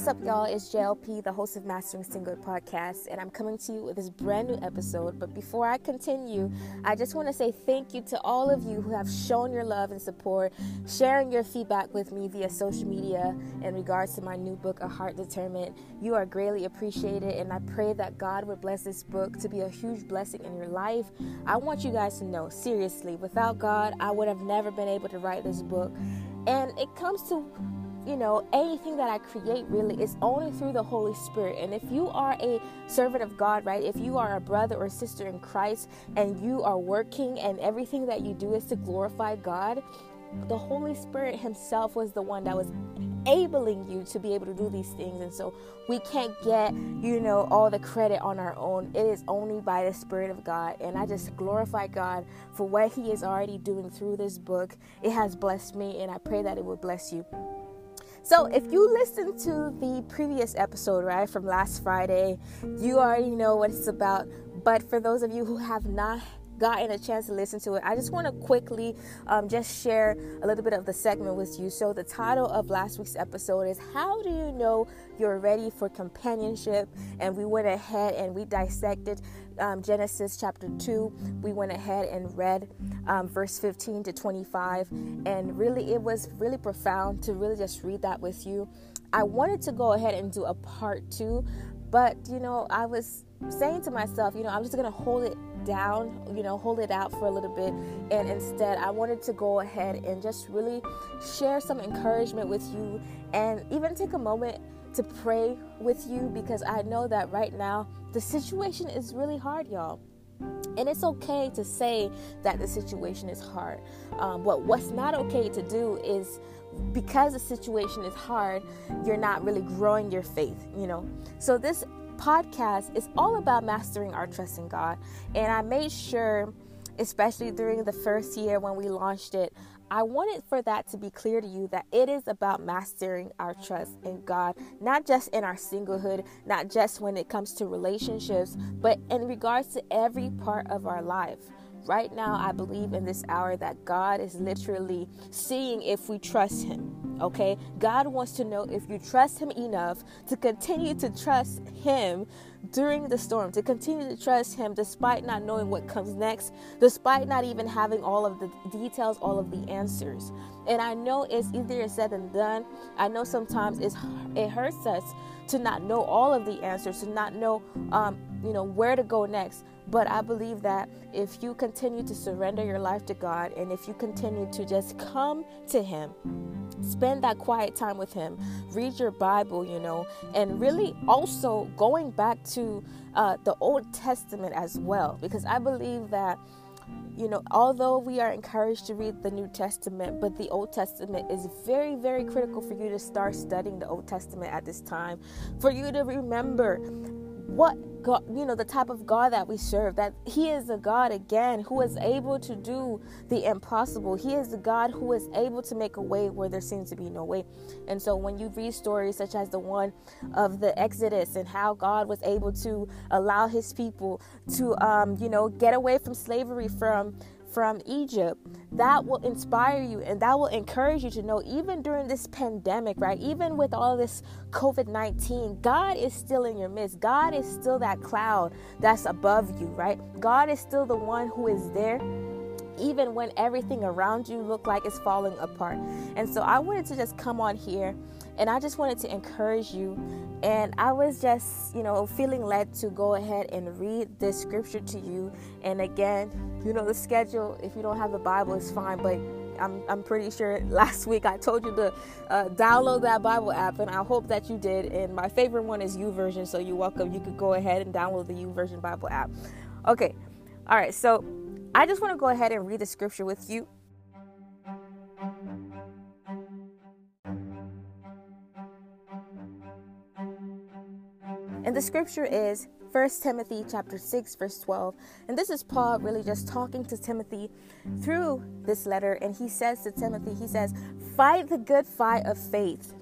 What's up, y'all? It's JLP, the host of Mastering Single podcast, and I'm coming to you with this brand new episode. But before I continue, I just want to say thank you to all of you who have shown your love and support, sharing your feedback with me via social media in regards to my new book, A Heart Determined. You are greatly appreciated, and I pray that God would bless this book to be a huge blessing in your life. I want you guys to know, seriously, without God, I would have never been able to write this book. And it comes to you know, anything that I create really is only through the Holy Spirit. And if you are a servant of God, right, if you are a brother or sister in Christ and you are working and everything that you do is to glorify God, the Holy Spirit Himself was the one that was enabling you to be able to do these things. And so we can't get, you know, all the credit on our own. It is only by the Spirit of God. And I just glorify God for what He is already doing through this book. It has blessed me, and I pray that it will bless you. So, if you listened to the previous episode, right, from last Friday, you already know what it's about. But for those of you who have not gotten a chance to listen to it, I just want to quickly um, just share a little bit of the segment with you. So, the title of last week's episode is How Do You Know You're Ready for Companionship? And we went ahead and we dissected um, Genesis chapter 2. We went ahead and read um, verse 15 to 25. And really, it was really profound to really just read that with you. I wanted to go ahead and do a part two, but you know, I was saying to myself, you know, I'm just to hold it down, you know, hold it out for a little bit. And instead, I wanted to go ahead and just really share some encouragement with you and even take a moment to pray with you because I know that right now the situation is really hard, y'all. And it's okay to say that the situation is hard. Um, but what's not okay to do is because the situation is hard, you're not really growing your faith, you know. So this podcast is all about mastering our trust in God. And I made sure, especially during the first year when we launched it, I wanted for that to be clear to you that it is about mastering our trust in God, not just in our singlehood, not just when it comes to relationships, but in regards to every part of our life. Right now, I believe in this hour that God is literally seeing if we trust Him. Okay? God wants to know if you trust Him enough to continue to trust Him during the storm, to continue to trust Him despite not knowing what comes next, despite not even having all of the details, all of the answers. And I know it's easier said than done. I know sometimes it's, it hurts us to not know all of the answers, to not know, um, you know, where to go next. But I believe that if you continue to surrender your life to God and if you continue to just come to Him, spend that quiet time with Him, read your Bible, you know, and really also going back to uh, the Old Testament as well, because I believe that you know, although we are encouraged to read the New Testament, but the Old Testament is very, very critical for you to start studying the Old Testament at this time, for you to remember what God, you know, the type of God that we serve, that He is a God again who is able to do the impossible. He is the God who is able to make a way where there seems to be no way. And so when you read stories such as the one of the Exodus and how God was able to allow His people to, um, you know, get away from slavery from from Egypt, that will inspire you and that will encourage you to know, even during this pandemic, right? Even with all this COVID 19, God is still in your midst. God is still that cloud that's above you, right? God is still the one who is there even when everything around you look like it's falling apart. And so I wanted to just come on here and I just wanted to encourage you. And I was just, you know, feeling led to go ahead and read this scripture to you. And again, you know, the schedule, if you don't have the Bible, it's fine. But I'm, I'm pretty sure last week I told you to uh, download that Bible app, and I hope that you did. And my favorite one is YouVersion, so you're welcome. You could go ahead and download the YouVersion Bible app. Okay, all right, so I just want to go ahead and read the scripture with you. And the scripture is 1 Timothy chapter 6 verse 12. And this is Paul really just talking to Timothy through this letter and he says to Timothy, he says, "Fight the good fight of faith.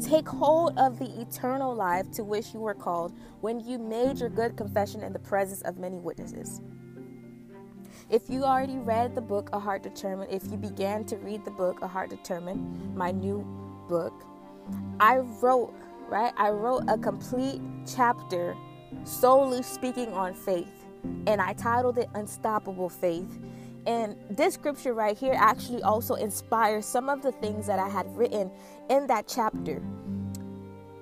Take hold of the eternal life to which you were called when you made your good confession in the presence of many witnesses." If you already read the book A Heart Determined, if you began to read the book A Heart Determined, my new book, I wrote, right? I wrote a complete chapter solely speaking on faith, and I titled it Unstoppable Faith. And this scripture right here actually also inspires some of the things that I had written in that chapter.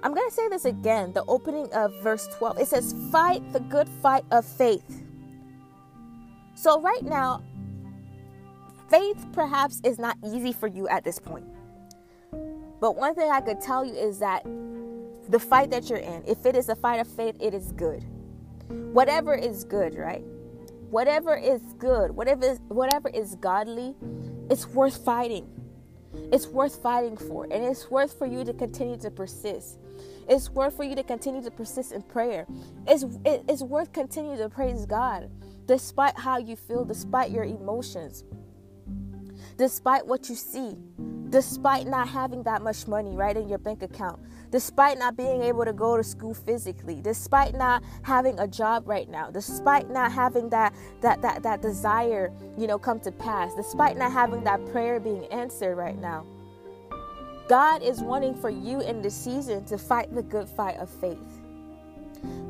I'm going to say this again, the opening of verse 12. It says, Fight the good fight of faith. So, right now, faith perhaps is not easy for you at this point. But one thing I could tell you is that the fight that you're in, if it is a fight of faith, it is good. Whatever is good, right? Whatever is good, whatever is, whatever is godly, it's worth fighting. It's worth fighting for, and it's worth for you to continue to persist. It's worth for you to continue to persist in prayer. It's, it's worth continuing to praise God despite how you feel, despite your emotions, despite what you see, despite not having that much money right in your bank account, despite not being able to go to school physically, despite not having a job right now, despite not having that that that that desire, you know, come to pass, despite not having that prayer being answered right now. God is wanting for you in this season to fight the good fight of faith.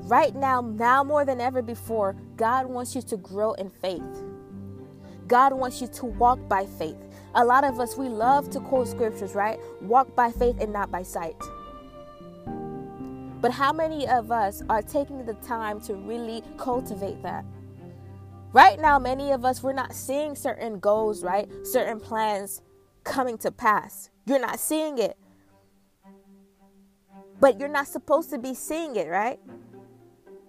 Right now, now more than ever before, God wants you to grow in faith. God wants you to walk by faith. A lot of us, we love to quote scriptures, right? Walk by faith and not by sight. But how many of us are taking the time to really cultivate that? Right now, many of us, we're not seeing certain goals, right? Certain plans coming to pass. You're not seeing it. But you're not supposed to be seeing it, right?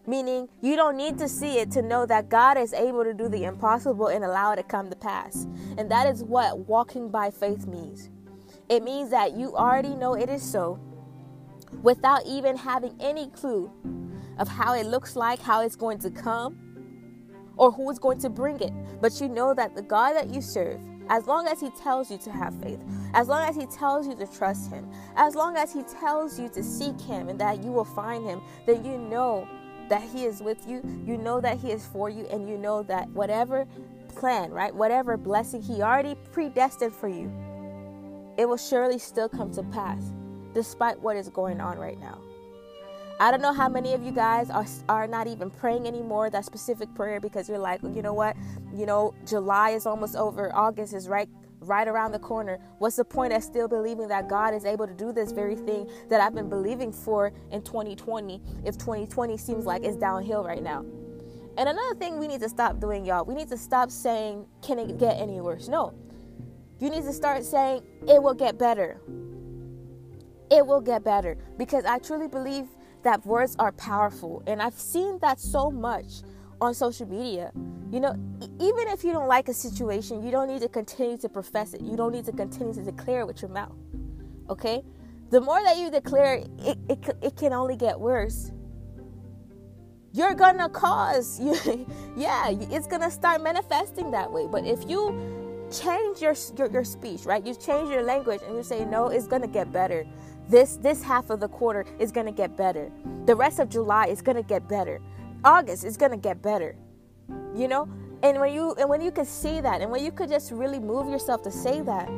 Meaning, you don't need to see it to know that God is able to do the impossible and allow it to come to pass. And that is what walking by faith means. It means that you already know it is so without even having any clue of how it looks like, how it's going to come, or who is going to bring it. But you know that the God that you serve, as long as He tells you to have faith, as long as He tells you to trust Him, as long as He tells you to seek Him and that you will find Him, then you know that He is with you, you know that He is for you, and you know that whatever plan, right, whatever blessing He already predestined for you, it will surely still come to pass despite what is going on right now. I don't know how many of you guys are are not even praying anymore that specific prayer because you're like, you know what? You know, July is almost over, August is right right around the corner. What's the point of still believing that God is able to do this very thing that I've been believing for in 2020 if 2020 seems like it's downhill right now? And another thing we need to stop doing, y'all, we need to stop saying, can it get any worse? No. You need to start saying, it will get better. It will get better. Because I truly believe that words are powerful. And I've seen that so much on social media. You know, even if you don't like a situation, you don't need to continue to profess it. You don't need to continue to declare it with your mouth. Okay? The more that you declare it, it, it can only get worse. You're gonna cause, you, yeah, it's gonna start manifesting that way. But if you change your, your, your speech, right? You change your language and you say, no, it's gonna get better. This this half of the quarter is gonna get better. The rest of July is gonna get better. August is gonna get better. You know? And when you and when you can see that and when you could just really move yourself to say that,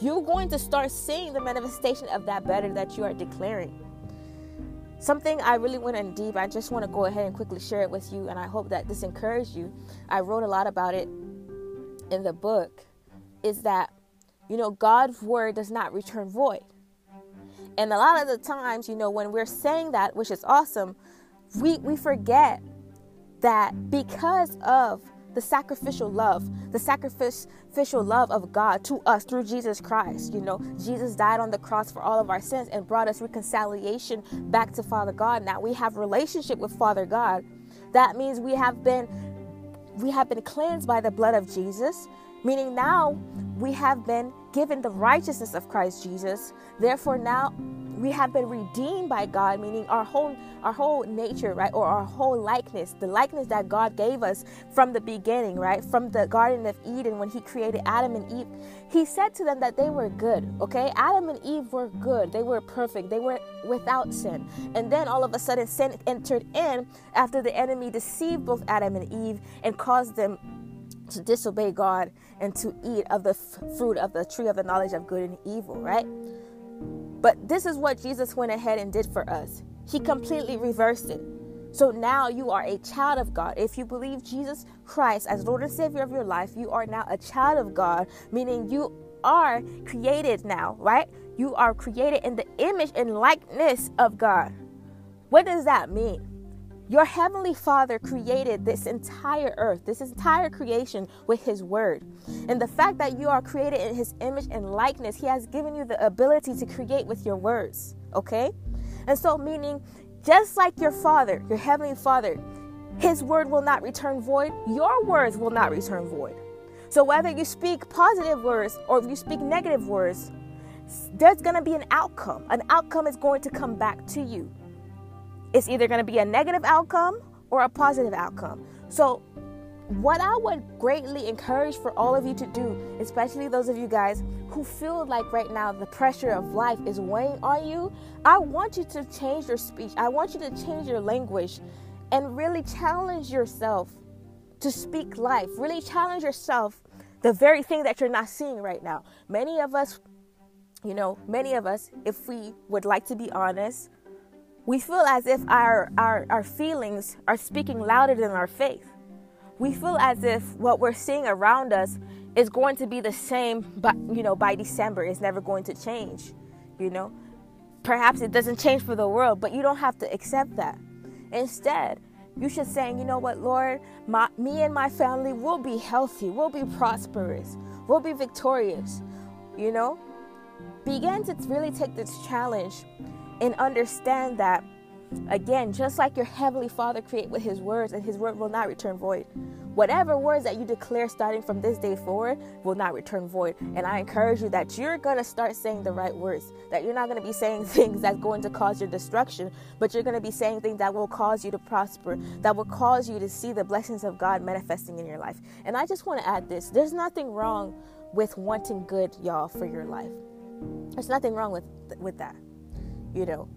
you're going to start seeing the manifestation of that better that you are declaring. Something I really went in deep, I just want to go ahead and quickly share it with you, and I hope that this encouraged you. I wrote a lot about it in the book, is that, you know, God's word does not return void. And a lot of the times, you know, when we're saying that, which is awesome, we, we forget that because of the sacrificial love, the sacrificial love of God to us through Jesus Christ. You know, Jesus died on the cross for all of our sins and brought us reconciliation back to Father God. Now we have relationship with Father God. That means we have been we have been cleansed by the blood of Jesus, meaning now we have been given the righteousness of Christ Jesus. Therefore now we have been redeemed by God, meaning our whole our whole nature, right, or our whole likeness, the likeness that God gave us from the beginning, right, from the Garden of Eden when He created Adam and Eve. He said to them that they were good. Okay, Adam and Eve were good. They were perfect. They were without sin. And then all of a sudden, sin entered in after the enemy deceived both Adam and Eve and caused them to disobey God and to eat of the f- fruit of the tree of the knowledge of good and evil, right? But this is what Jesus went ahead and did for us. He completely reversed it. So now you are a child of God. If you believe Jesus Christ as Lord and Savior of your life, you are now a child of God, meaning you are created now, right? You are created in the image and likeness of God. What does that mean? Your heavenly Father created this entire earth, this entire creation with His Word. And the fact that you are created in His image and likeness, He has given you the ability to create with your words, okay? And so, meaning, just like your Father, your heavenly Father, His Word will not return void, your words will not return void. So, whether you speak positive words or if you speak negative words, there's going to be an outcome. An outcome is going to come back to you. It's either going to be a negative outcome or a positive outcome. So, what I would greatly encourage for all of you to do, especially those of you guys who feel like right now the pressure of life is weighing on you, I want you to change your speech. I want you to change your language and really challenge yourself to speak life. Really challenge yourself the very thing that you're not seeing right now. Many of us, you know, many of us, if we would like to be honest, we feel as if our, our, our feelings are speaking louder than our faith. We feel as if what we're seeing around us is going to be the same, but you know, by December, it's never going to change. You know, perhaps it doesn't change for the world, but you don't have to accept that. Instead, you should say, you know what, Lord, my, me and my family will be healthy, we'll be prosperous, we'll be victorious. You know, begin to really take this challenge and understand that again just like your heavenly father create with his words and his word will not return void. Whatever words that you declare starting from this day forward will not return void. And i encourage you that you're going to start saying the right words that you're not going to be saying things that's going to cause your destruction but you're going to be saying things that will cause you to prosper that will cause you to see the blessings of god manifesting in your life. And i just want to add this there's nothing wrong with wanting good y'all for your life. There's nothing wrong with with that you know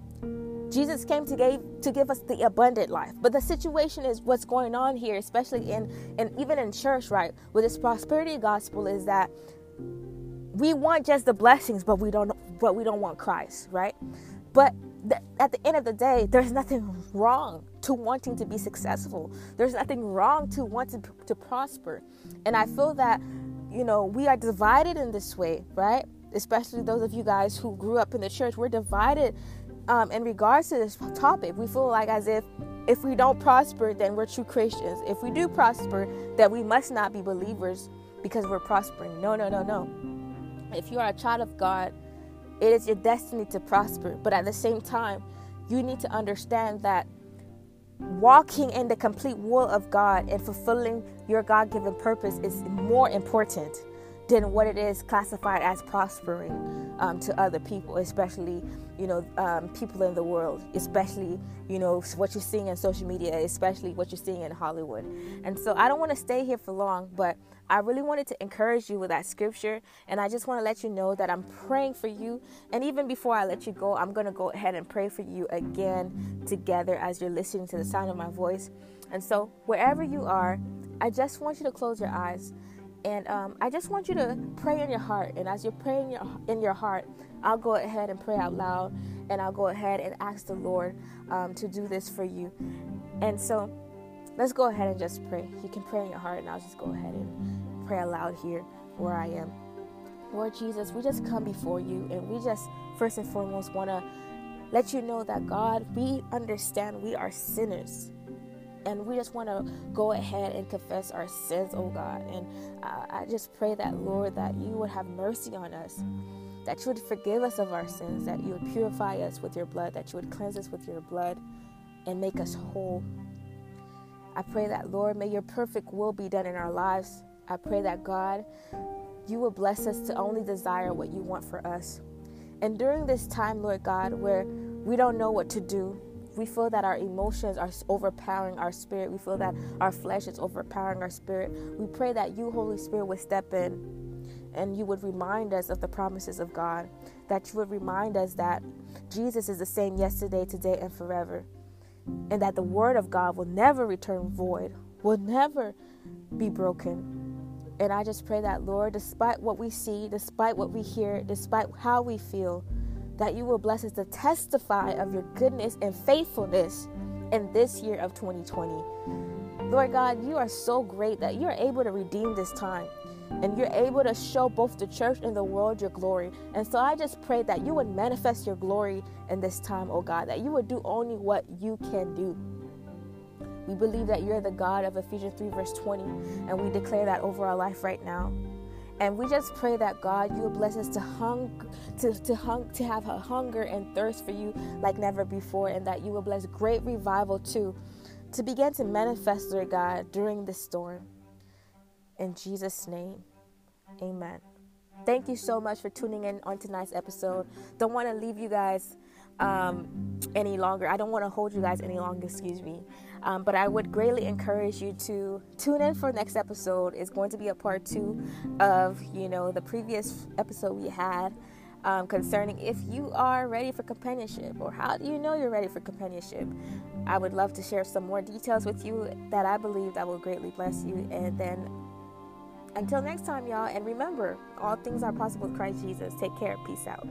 jesus came to give to give us the abundant life. But the situation is what's going on here especially in and even in church right? With this prosperity gospel is that we want just the blessings but we don't but we don't want christ right? But at the end of the day there's nothing wrong to wanting to be successful. There's nothing wrong to wanting to, to prosper. And i feel that you know we are divided in this way right especially those of you guys who grew up in the church, we're divided um, in regards to this topic. We feel like as if if we don't prosper, then we're true Christians. If we do prosper, then we must not be believers because we're prospering. No, no, no, no. If you are a child of God, it is your destiny to prosper. But at the same time, you need to understand that walking in the complete will of God and fulfilling your God given purpose is more important than what it is classified as prospering um, to other people, especially you know um, people in the world, especially you know what you're seeing in social media, especially what you're seeing in Hollywood. And so I don't want to stay here for long, but I really wanted to encourage you with that scripture, and I just want to let you know that I'm praying for you. And even before I let you go, I'm going to go ahead and pray for you again together as you're listening to the sound of my voice. And so wherever you are, I just want you to close your eyes. And um, I just want you to pray in your heart. And as you're praying in your, in your heart, I'll go ahead and pray out loud. And I'll go ahead and ask the Lord um, to do this for you. And so let's go ahead and just pray. You can pray in your heart, and I'll just go ahead and pray aloud here where I am. Lord Jesus, we just come before you, and we just first and foremost want to let you know that God, we understand we are sinners and we just want to go ahead and confess our sins, oh God. And uh, I just pray that, Lord, that you would have mercy on us, that you would forgive us of our sins, that you would purify us with your blood, that you would cleanse us with your blood and make us whole. I pray that, Lord, may your perfect will be done in our lives. I pray that, God, you will bless us to only desire what you want for us. And during this time, Lord God, where we don't know what to do, we feel that our emotions are overpowering our spirit, we feel that our flesh is overpowering our spirit, we pray that you, Holy Spirit, would step in and you would remind us of the promises of God, that you would remind us that Jesus is the same yesterday, today, and forever, and that the word of God will never return void, will never be broken. And I just pray that, Lord, despite what we see, despite what we hear, despite how we feel, that you will bless us to testify of your goodness and faithfulness in this year of 2020. Lord God, you are so great that you are able to redeem this time and you're able to show both the church and the world your glory. And so I just pray that you would manifest your glory in this time, oh God, that you would do only what you can do. We believe that you're the God of Ephesians 3, verse 20, and we declare that over our life right now. And we just pray that God, you will bless us to hung, to to hung, to have a hunger and thirst for you like never before, and that you will bless great revival too, to begin to manifest, Lord God, during this storm. In Jesus' name, Amen. Thank you so much for tuning in on tonight's episode. Don't want to leave you guys um, any longer. I don't want to hold you guys any longer. Excuse me. Um, but I would greatly encourage you to tune in for next episode. It's going to be a part two of you know the previous episode we had um, concerning if you are ready for companionship or how do you know you're ready for companionship. I would love to share some more details with you that I believe that will greatly bless you. And then until next time, y'all. And remember, all things are possible with Christ Jesus. Take care. Peace out.